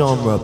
genre.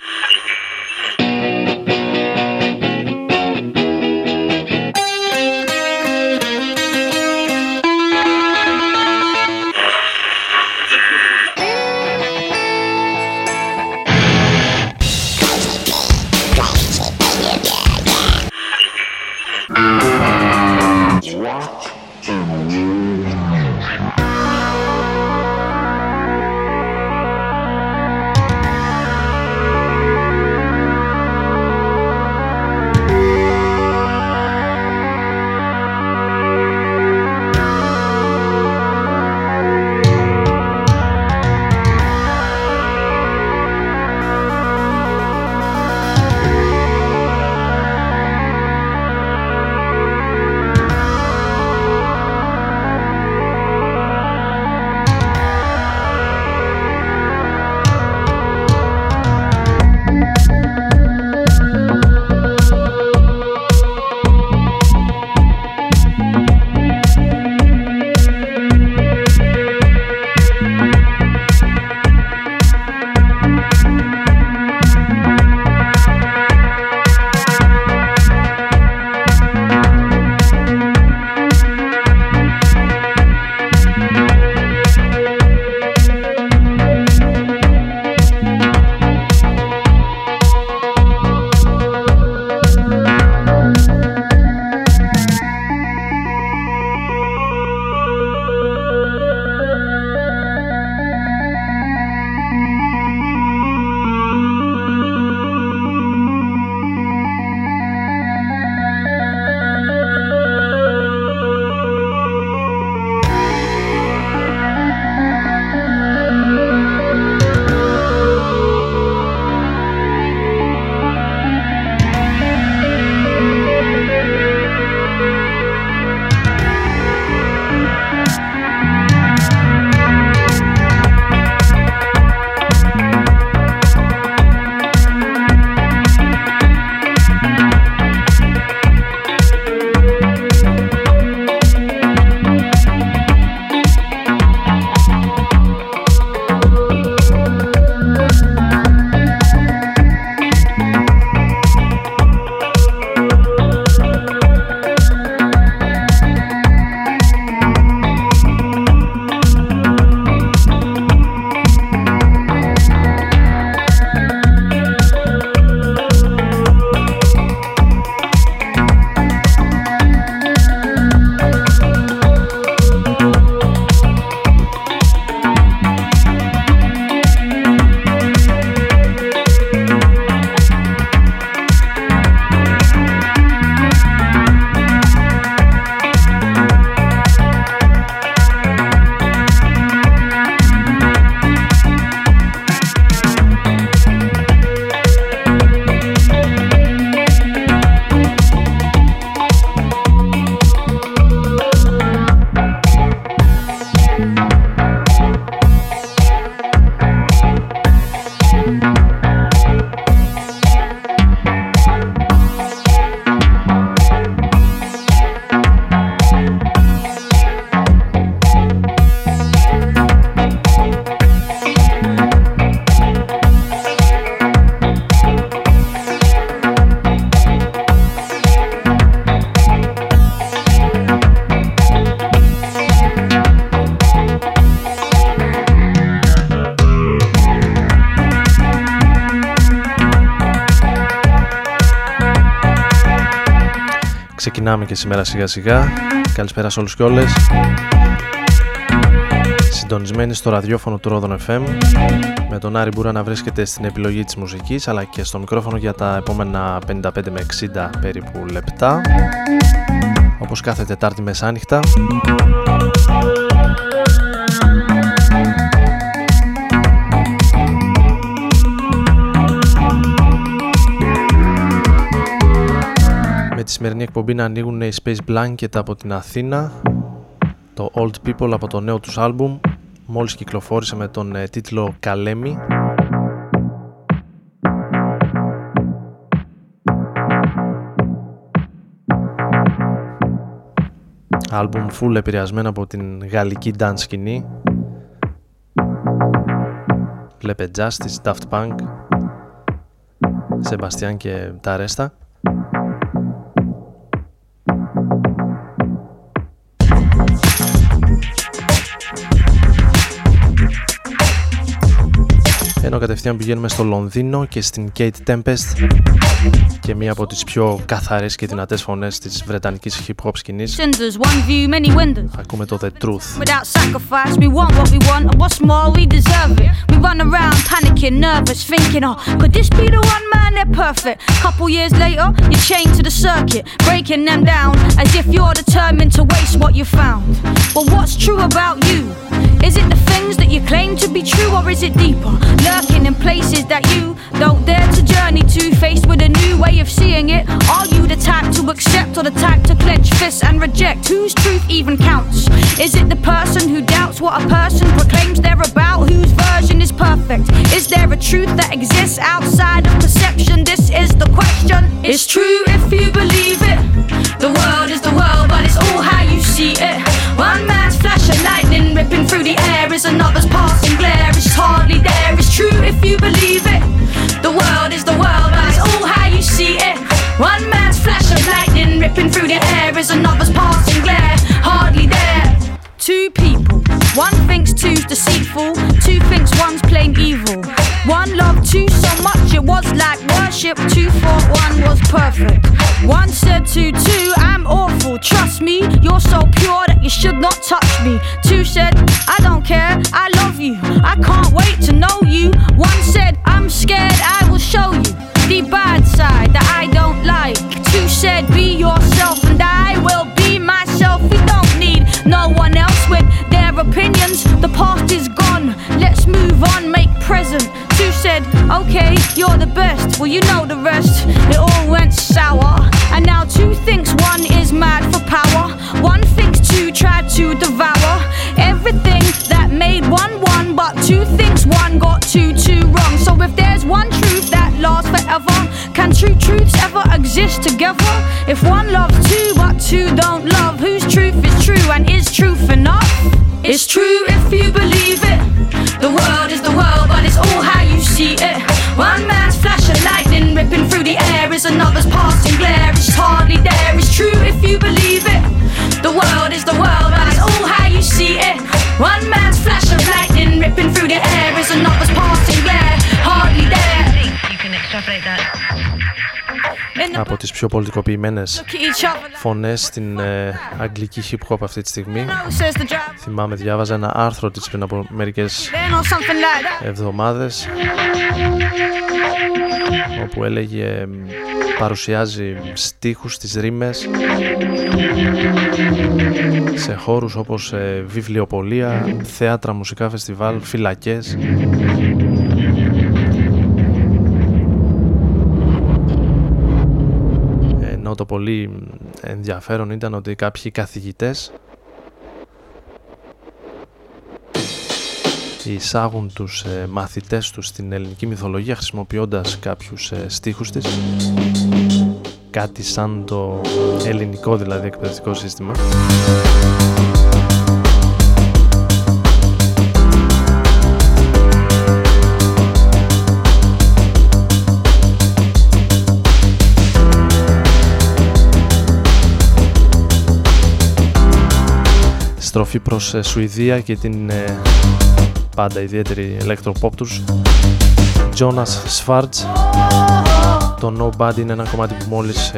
Genre. και σήμερα σιγά σιγά. Καλησπέρα σε όλους και όλες. Συντονισμένοι στο ραδιόφωνο του Ρόδον FM με τον Άρη Μπούρα να βρίσκεται στην επιλογή της μουσικής αλλά και στο μικρόφωνο για τα επόμενα 55 με 60 περίπου λεπτά όπως κάθε Τετάρτη μεσάνυχτα. Σημερινή εκπομπή να ανοίγουν οι Space Blanket από την Αθήνα το Old People από το νέο τους άλμπουμ μόλις κυκλοφόρησε με τον ε, τίτλο Καλέμι άλμπουμ full επηρεασμένο από την γαλλική dance σκηνή Βλέπε Justice, Daft Punk, Σεμπαστιάν και τα ρέστα. Ενώ κατευθείαν πηγαίνουμε στο Λονδίνο και στην Kate Tempest και μία από τις πιο καθαρές και δυνατές φωνές της βρετανικής hip hop σκηνής ακούμε το The Truth Without sacrifice we want what we want and what's more we deserve it We run around panicking nervous thinking oh could this be the one man they're perfect Couple years later you're chained to the circuit breaking them down as if you're determined to waste what you found But what's true about you Is it the things that you claim to be true or is it deeper lurking in places that you don't dare to journey to. Faced with a new way of seeing it, are you the type to accept or the type to clench fists and reject? Whose truth even counts? Is it the person who doubts what a person proclaims they're about? Whose version is perfect? Is there a truth that exists outside of perception? This is the question. It's true if you believe it. The world is the world, but it's all how you see it. One lightning ripping through the air is another's passing glare. It's hardly there. It's true if you believe it. The world is the world, but it's all how you see it. One man's flash of lightning ripping through the air is another's passing glare. Hardly there. Two people. One thinks two's deceitful, two thinks one's plain evil. One loved two so much it was like worship, two thought one was perfect. One said to two, I'm awful, trust me, you're so pure you should not touch me. Two said, I don't care, I love you, I can't wait to know you. One said, I'm scared, I will show you the bad side that I don't like. Two said, Be yourself, and I will be myself. We don't need no one else with their opinions. The past is gone, let's move on, make present. Two said, Okay, you're the best. Well, you know the rest. It all went sour. And now two thinks one is mad for power. One to devour everything that made one one. But two thinks one got two two wrong. So if there's one truth that lasts forever, can two truths ever exist together? If one loves two but two don't love, whose truth is true and is truth enough? It's true if you believe it. The world, από τις πιο πολιτικοποιημένες φωνές στην ε, αγγλική hip hop αυτή τη στιγμή. Θυμάμαι διάβαζα ένα άρθρο της πριν από μερικές εβδομάδες όπου έλεγε παρουσιάζει στίχους στις ρήμες σε χώρους όπως ε, βιβλιοπολία, θέατρα, μουσικά φεστιβάλ, φυλακές το πολύ ενδιαφέρον ήταν ότι κάποιοι καθηγητές εισάγουν τους ε, μαθητές τους στην ελληνική μυθολογία χρησιμοποιώντας κάποιους ε, στίχους της. Κάτι σαν το ελληνικό δηλαδή εκπαιδευτικό σύστημα στροφή προς ε, Σουηδία και την ε, πάντα ιδιαίτερη electropop τους. Jonas Schwartz. Το Nobody είναι ένα κομμάτι που μόλις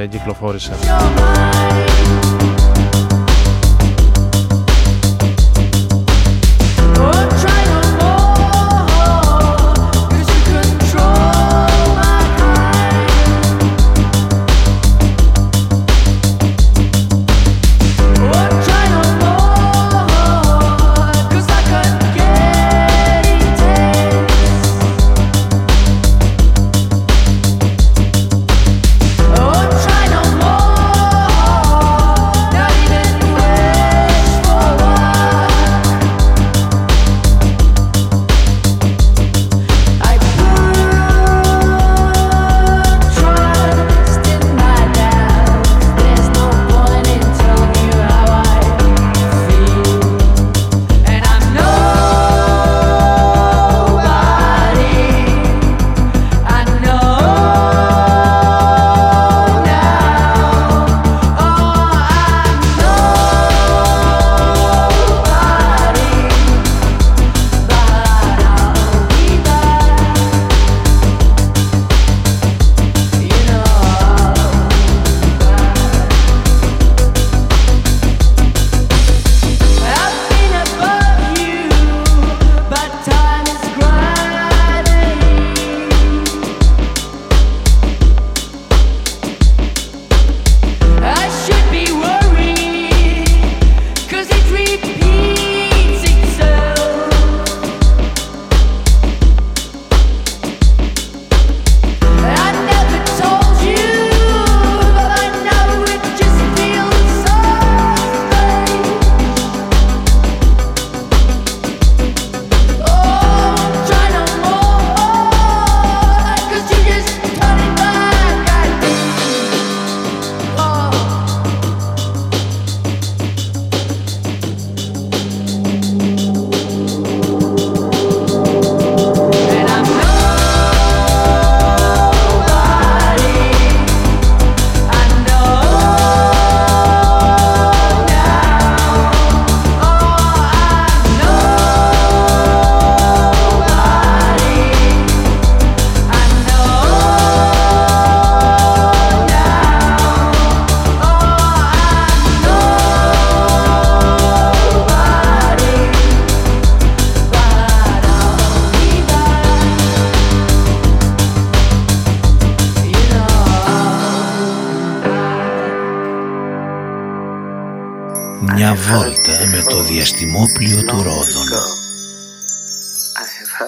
ε, κυκλοφόρησε με το διαστημόπλιο του Ρόδων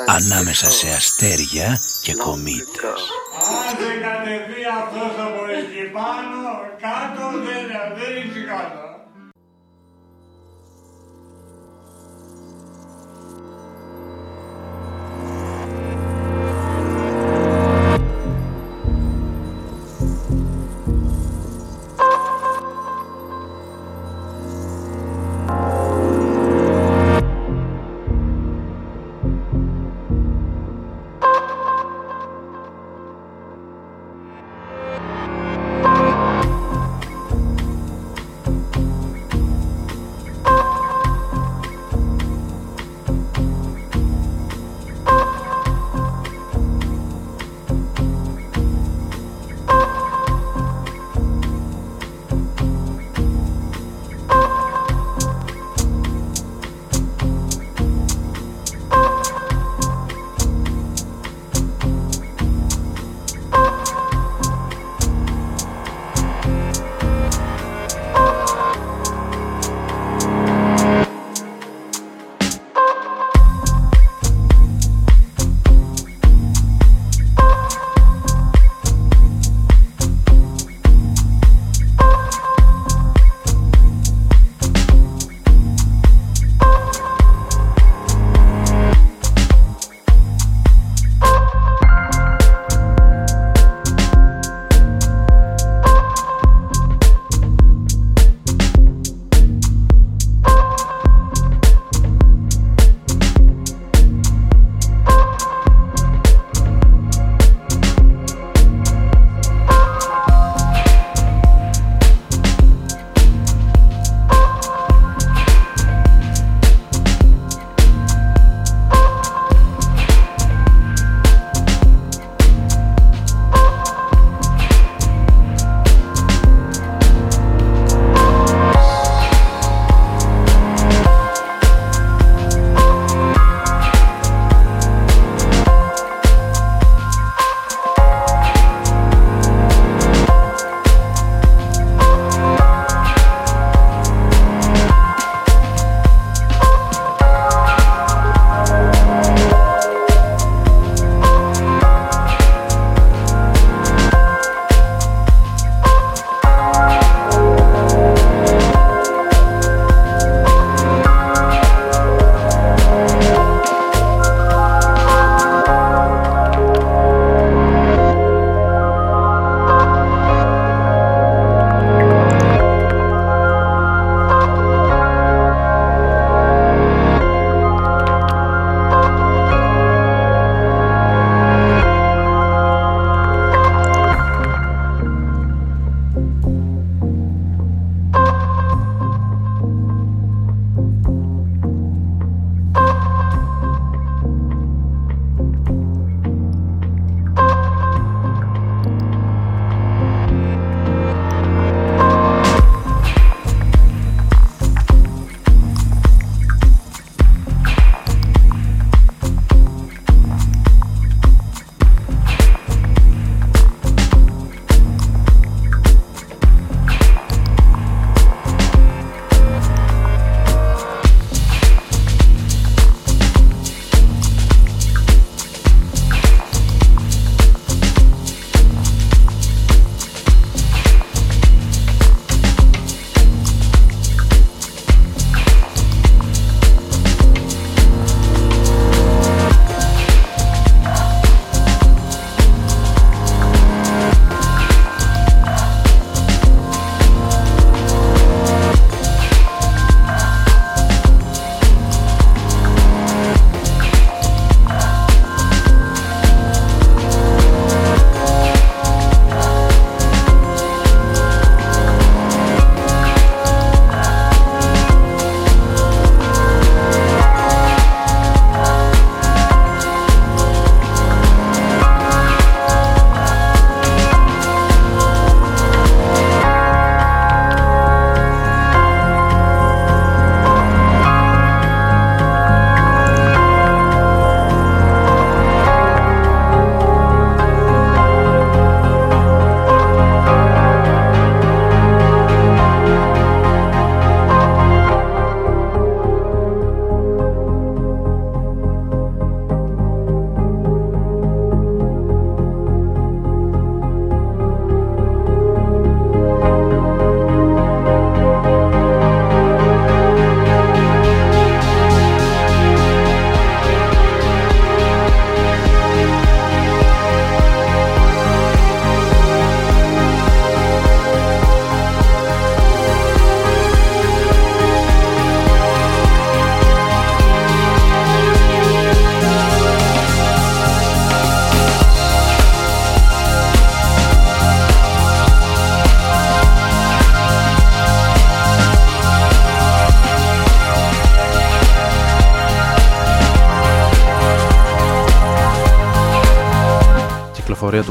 ανάμεσα σε αστέρια και κομήτες. Άντε κατεβεί αυτός από εκεί πάνω,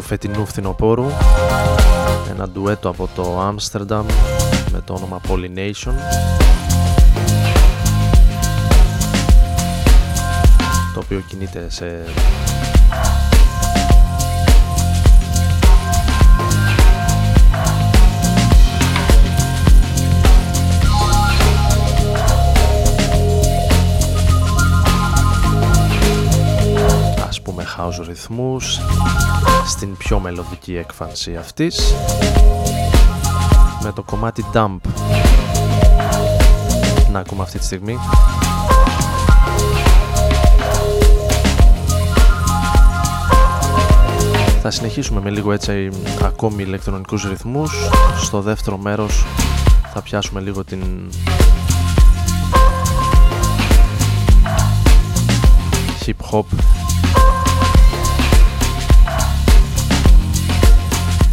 φετινού φθινοπόρου. Ένα ντουέτο από το Άμστερνταμ με το όνομα Pollination. Το οποίο κινείται σε house ρυθμούς στην πιο μελωδική έκφανση αυτής με το κομμάτι Dump. Να ακούμε αυτή τη στιγμή. Θα συνεχίσουμε με λίγο έτσι ακόμη ηλεκτρονικούς ρυθμούς. Στο δεύτερο μέρος θα πιάσουμε λίγο την hip hop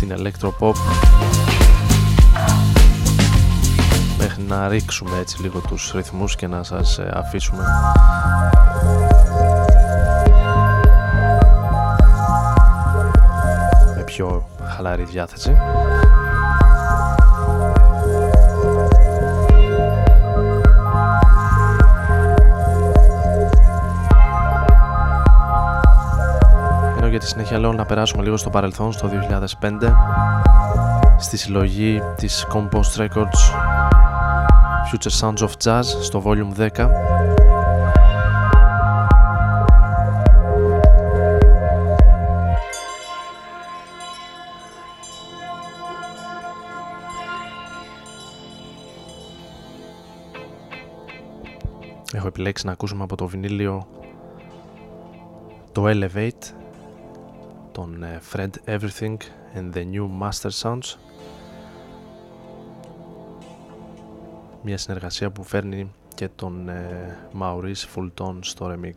την electropop. Μέχρι να ρίξουμε έτσι λίγο τους ρυθμούς και να σας ε, αφήσουμε. Με πιο χαλαρή διάθεση για τη συνέχεια λέω να περάσουμε λίγο στο παρελθόν στο 2005 στη συλλογή της Compost Records Future Sounds of Jazz στο Volume 10 Έχω επιλέξει να ακούσουμε από το βινίλιο το Elevate τον ε, Fred Everything and the New Master Sounds μια συνεργασία που φέρνει και τον ε, Maurice Fulton στο remix.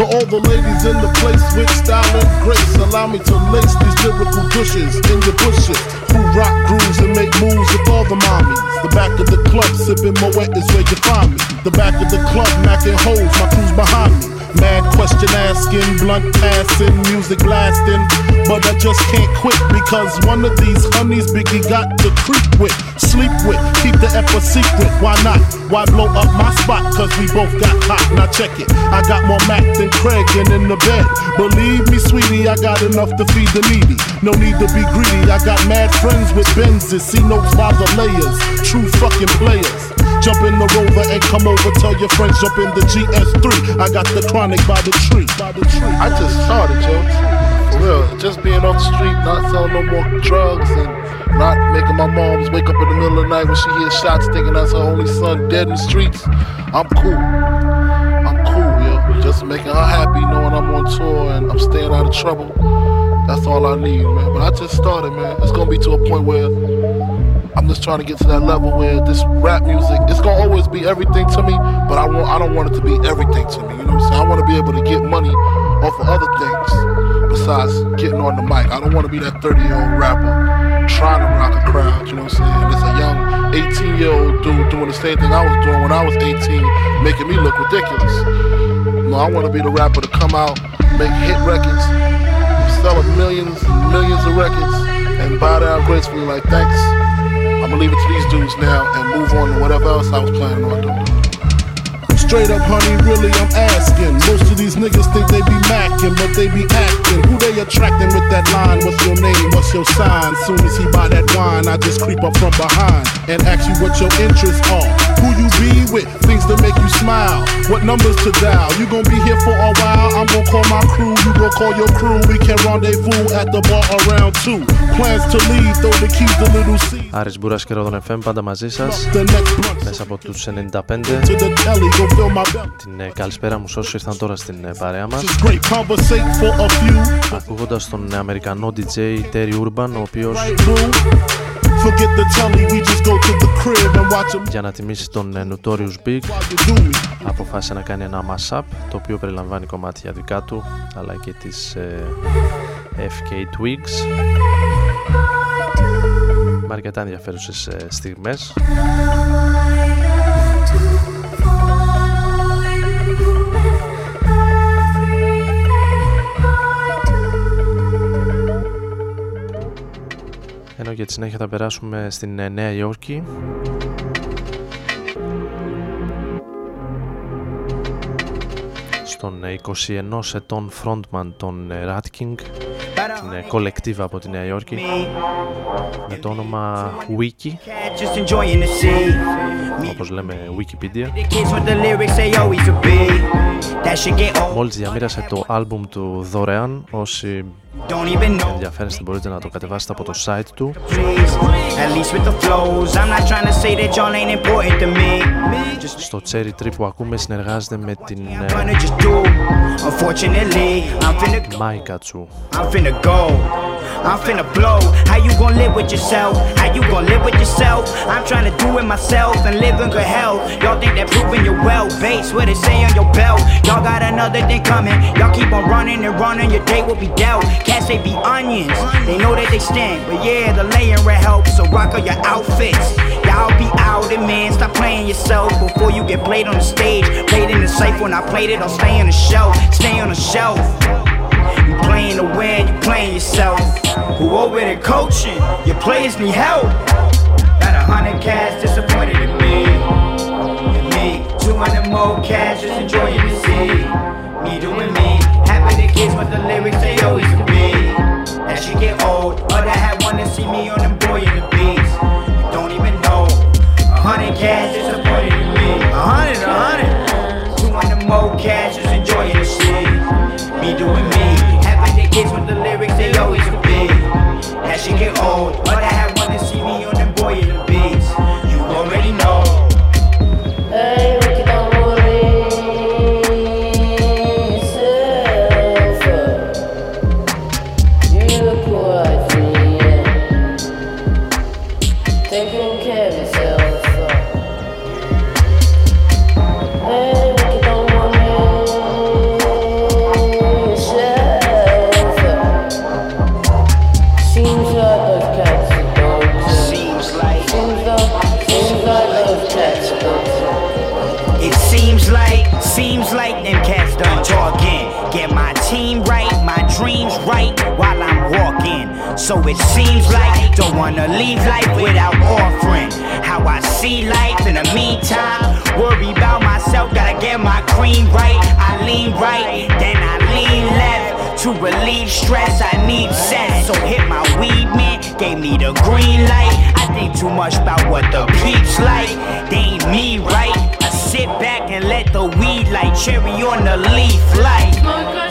To all the ladies in the place with style and grace, allow me to lace these lyrical douches in your bushes. Who rock grooves and make moves with all the mommies. The back of the club sipping Moet is where you find me. The back of the club macking holes, my crew's behind me. Mad question asking, blunt passing, music blasting. But I just can't quit because one of these honeys Biggie got to creep with, sleep with, keep the F a secret. Why not? Why blow up my spot? Cause we both got hot. Now check it. I got more Mac than Craig and in the bed. Believe me, sweetie, I got enough to feed the needy. No need to be greedy. I got mad friends with Benzes, see notes by the layers. True fucking players. Jump in the rover and come over. Tell your friends jump in the GS3. I got the chronic by the tree. By the tree. I just started, yo. For real. Just being off the street, not selling no more drugs, and not making my moms wake up in the middle of the night when she hears shots thinking that's her only son dead in the streets. I'm cool. I'm cool, yo. Just making her happy knowing I'm on tour and I'm staying out of trouble. That's all I need, man. But I just started, man. It's gonna be to a point where I'm just trying to get to that level where this rap music, it's gonna always be everything to me, but I want I don't want it to be everything to me. You know what I'm saying? I want to be able to get money off of other things besides getting on the mic. I don't want to be that 30 year old rapper trying to rock a crowd. You know what I'm saying? It's a young 18 year old dude doing the same thing I was doing when I was 18, making me look ridiculous. No, I want to be the rapper to come out, make hit records, sell millions and millions of records, and bow down gracefully like thanks. I'm gonna leave it to these dudes now and move on to whatever else I was planning on doing. Straight up, honey, really, I'm asking. Most of these niggas think they be macking, but they be acting. Who they attracting with that line? What's your name? What's your sign? Soon as he buy that wine, I just creep up from behind and ask you what your interests are. Who you be with? Things to make you smile. What numbers to dial? You gon' be here for a while. I'm gon' call my crew. You gon' call your crew. We can rendezvous at the bar around two. Plans to leave, throw the keys to little C. Άρης Μπούρας και Ρόδον FM πάντα μαζί σας The next blunt μέσα από τους 95 to the telly, go fill my belly. την ε, καλησπέρα μου σε όσους ήρθαν τώρα στην ε, παρέα μας This is great. Conversate for a few. ακούγοντας τον Αμερικανό DJ Terry Urban ο οποίος Right, boo. Forget the telly, we just go to the crib and watch a για να τιμήσει τον ε, Notorious Big while you do me. αποφάσισε να κάνει ένα mashup το οποίο περιλαμβάνει κομμάτια δικά του αλλά και της ε, FK Twigs με αρκετά ενδιαφέρουσες ε, στιγμές ενώ για τη συνέχεια θα περάσουμε στην ε, Νέα Υόρκη στον ε, 21 ετών frontman των ε, Rat King την ε, κολεκτίβα από τη Νέα Υόρκη με το όνομα Wiki Just enjoying the sea. όπως λέμε Wikipedia The kids with the lyrics say always a be. That should get old. μόλις διαμήρασε το άλμπουμ του δωρεάν όσοι Don't even ενδιαφέρεστε μπορείτε να το κατεβάσετε από το site του Please, at least with the flows. I'm not trying to say that y'all ain't important to me. Just στο Cherry Tree που ακούμε συνεργάζεται με την ε, gonna just do. Unfortunately, I'm finna go. Μάικα Τσου I'm finna go. I'm finna blow. How you gonna live with yourself? How you gonna live with yourself? I'm trying to do it myself and live in good health. Y'all think that proving you're well based, what it say on your belt. Y'all got another thing coming. Y'all keep on running and running, your day will be dealt. Cats, they be onions. They know that they stink, but yeah, the laying red helps. So rock all your outfits. Y'all be out and man, stop playing yourself before you get played on the stage. Played in the safe when I played it, I'll stay on the show. Stay on the shelf. You playing to win, you playing yourself. Who over there coaching? Your players need help. Got a hundred cats disappointed in me. And me, 200 more cats just enjoying the sea. Me doing me, happy the kids with the lyrics they it seems like. Don't wanna leave life without offering how I see life. In the meantime, worry about myself, gotta get my cream right. I lean right, then I lean left. To relieve stress, I need sense. So hit my weed man, gave me the green light. I think too much about what the peeps like. They ain't me right. I sit back and let the weed light cherry on the leaf light.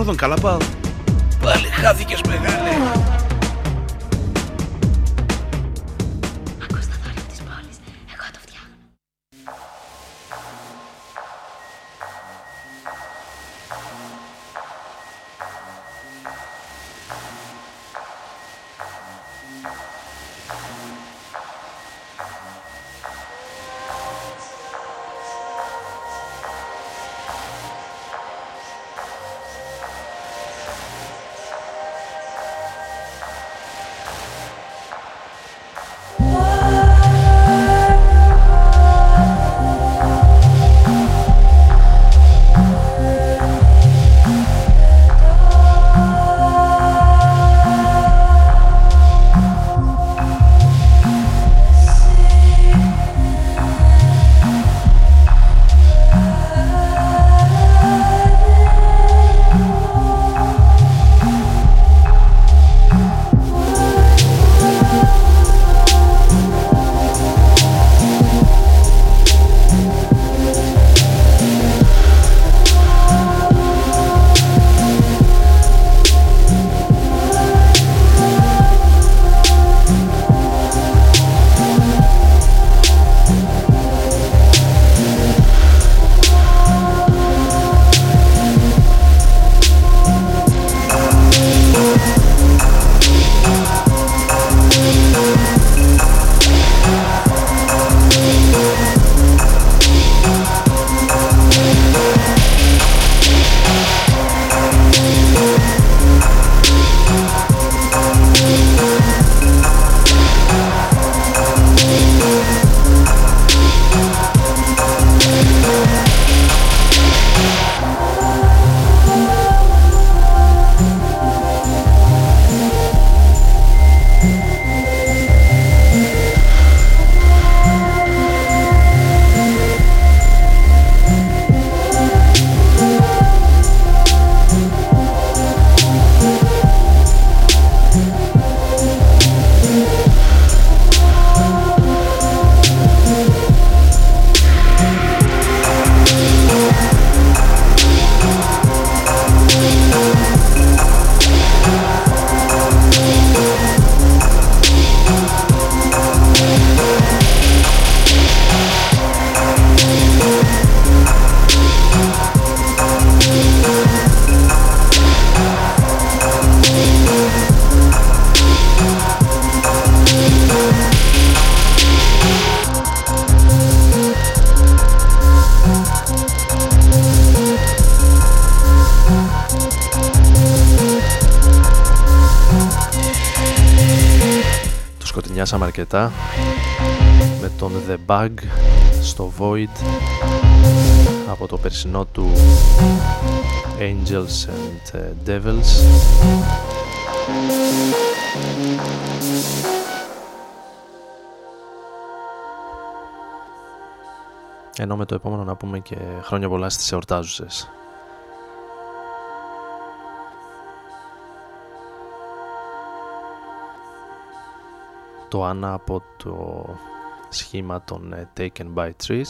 Ρόδον καλά πάω. Πάλι χάθηκες μεγάλε. Αρκετά με τον The Bug στο Void από το περσινό του Angels and ε, Devils ενώ με το επόμενο να πούμε και χρόνια πολλά στις εορτάζουσες. Το Anna από το σχήμα των ε, Taken by Trees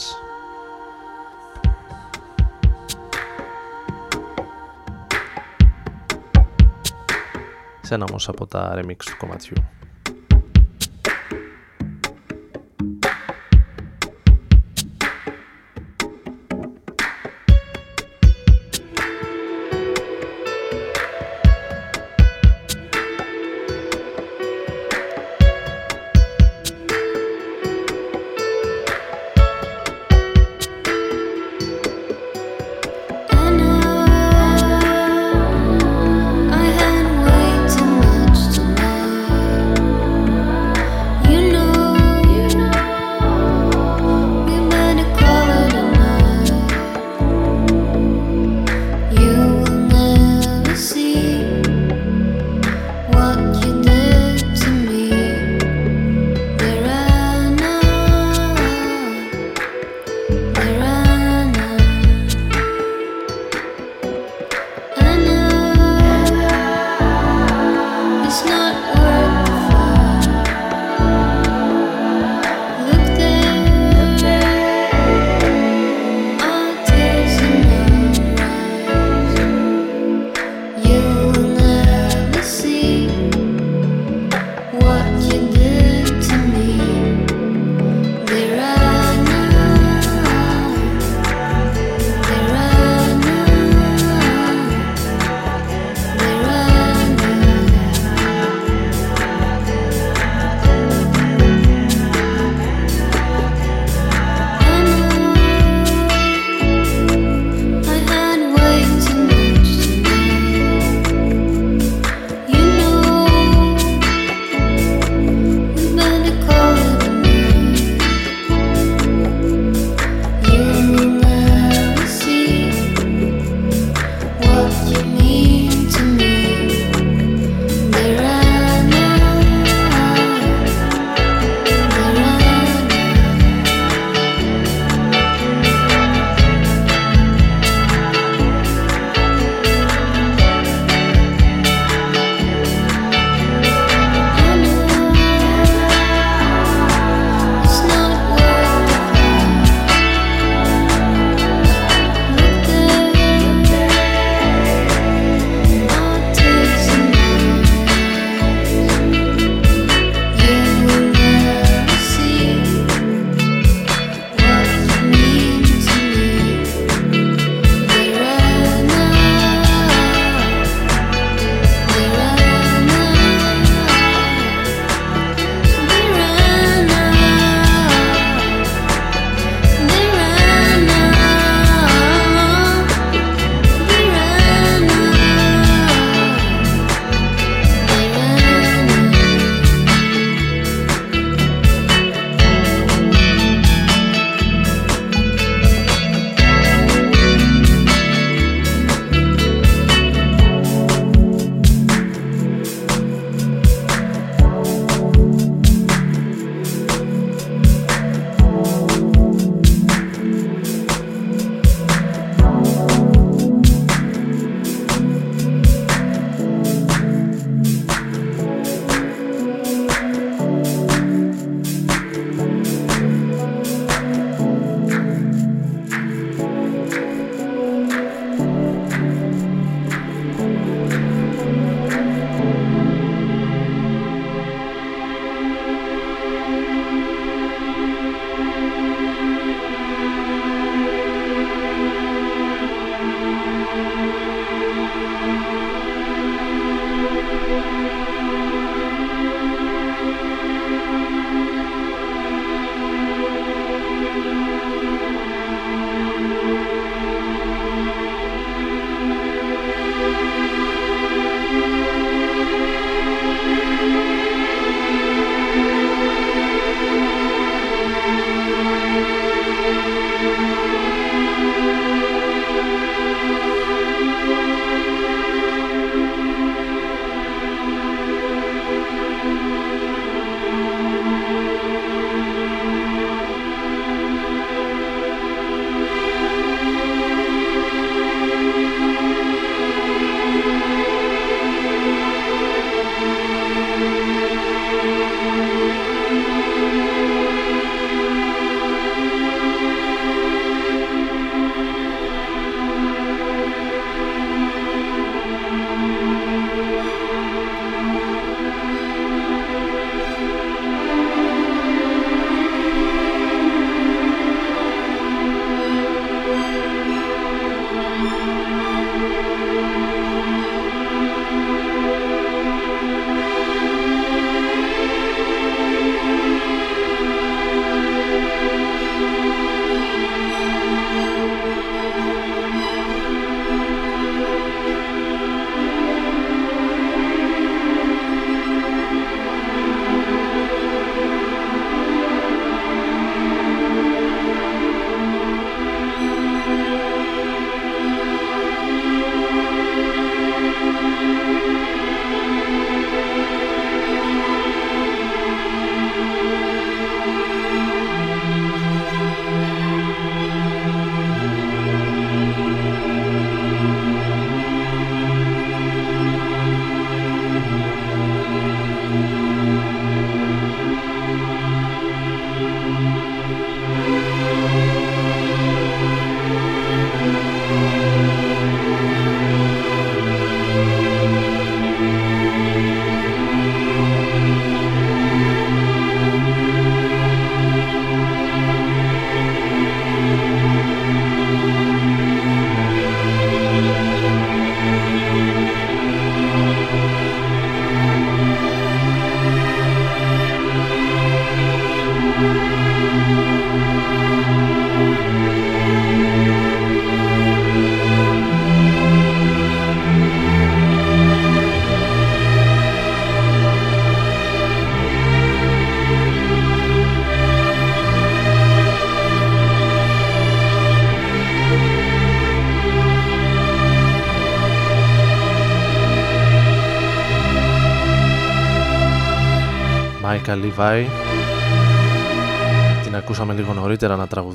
σε ένα όμως από τα remix του κομματιού.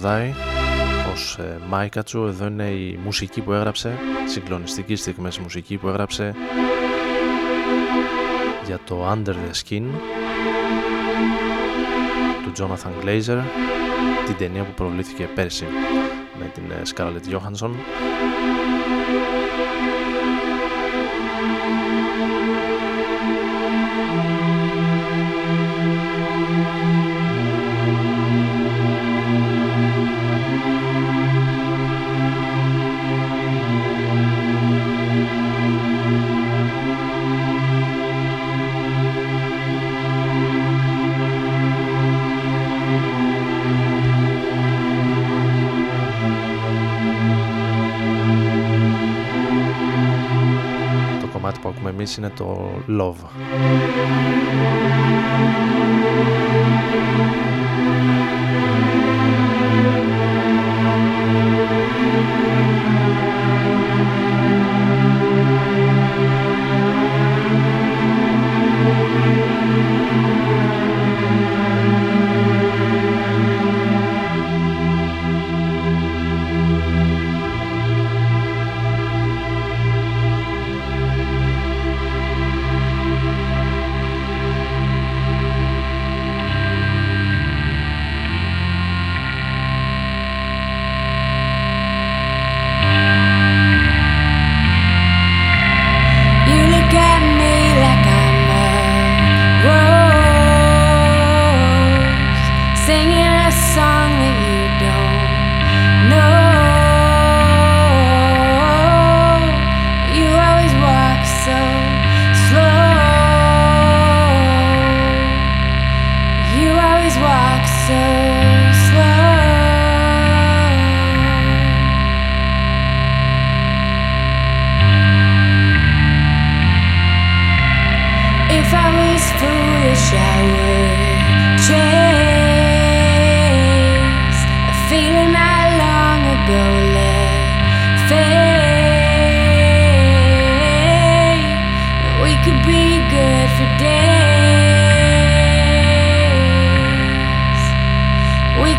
Τραγουδάει ως ε, Μάικα Τσου εδώ είναι η μουσική που έγραψε συγκλονιστική στιγμές μουσική που έγραψε για το Under the Skin του Jonathan Glazer την ταινία που προβλήθηκε πέρσι με την ε, Scarlett Johansson είναι το Love.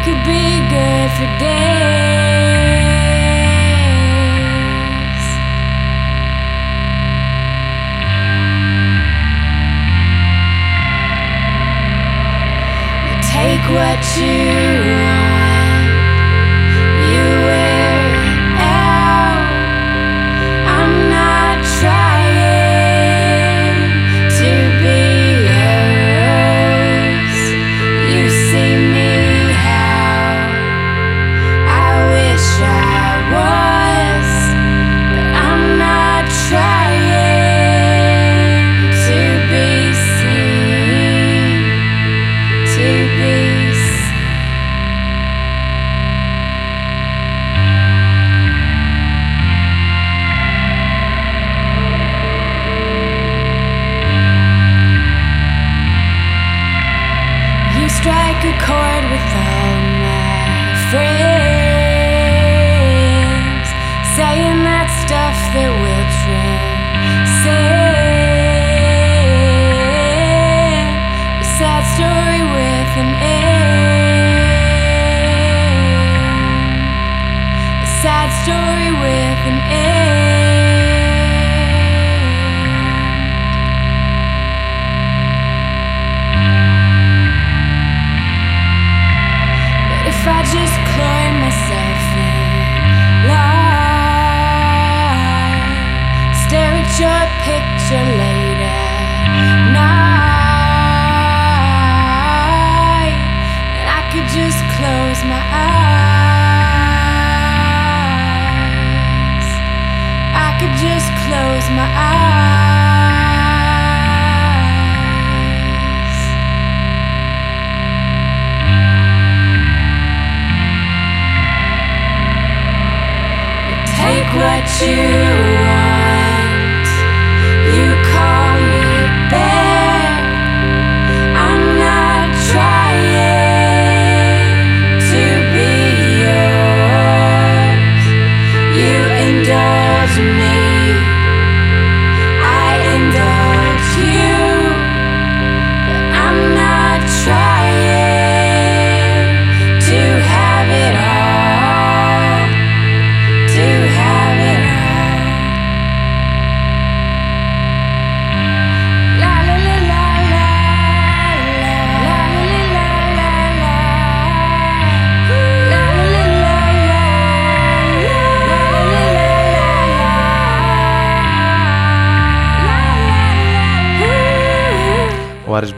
could be good for days.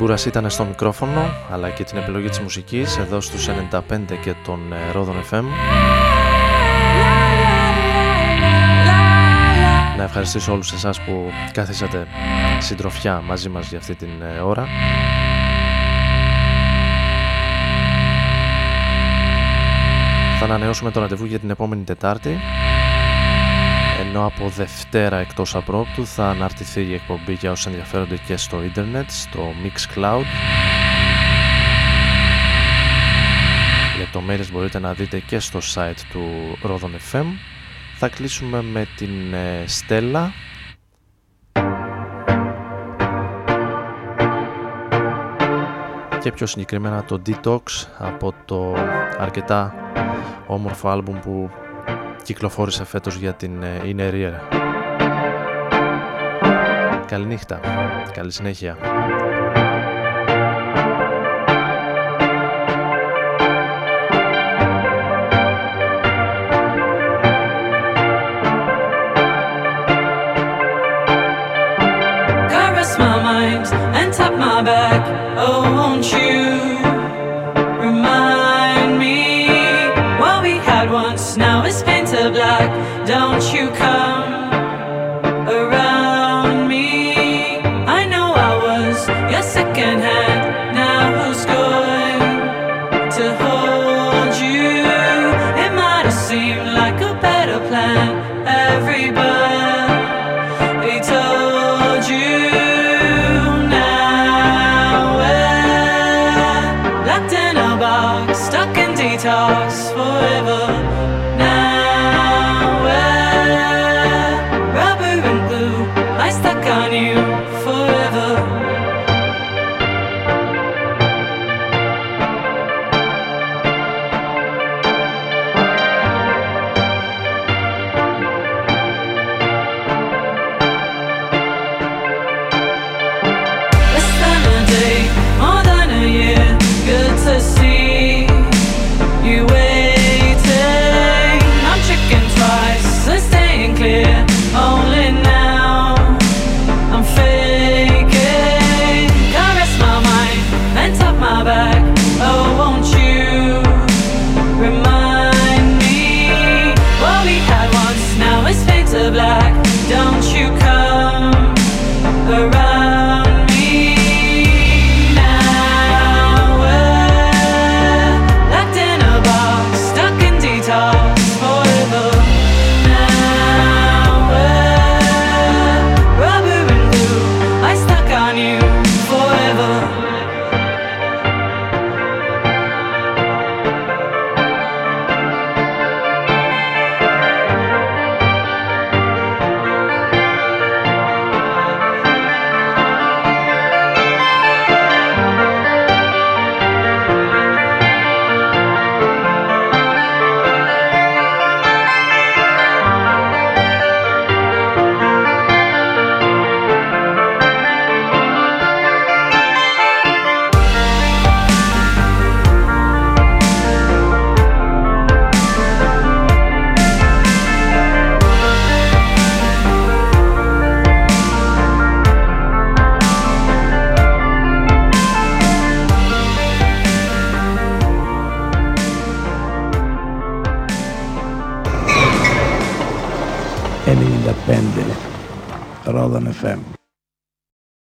Άρης Μπούρας ήταν στο μικρόφωνο αλλά και την επιλογή της μουσικής εδώ στους 95 και τον Ρόδον FM. Να ευχαριστήσω όλους εσάς που κάθισατε συντροφιά μαζί μας για αυτή την ώρα. Θα ανανεώσουμε το ραντεβού για την επόμενη Τετάρτη ενώ από Δευτέρα εκτός απρόπτου θα αναρτηθεί η εκπομπή για όσους ενδιαφέρονται και στο ίντερνετ, στο Mixcloud. Λεπτομέρειες μπορείτε να δείτε και στο site του Rodon FM. Θα κλείσουμε με την ε, Στέλλα και πιο συγκεκριμένα το Detox από το αρκετά όμορφο άλμπουμ που κυκλοφόρησε φέτος για την Inner Καληνύχτα, καλή συνέχεια. Rodan see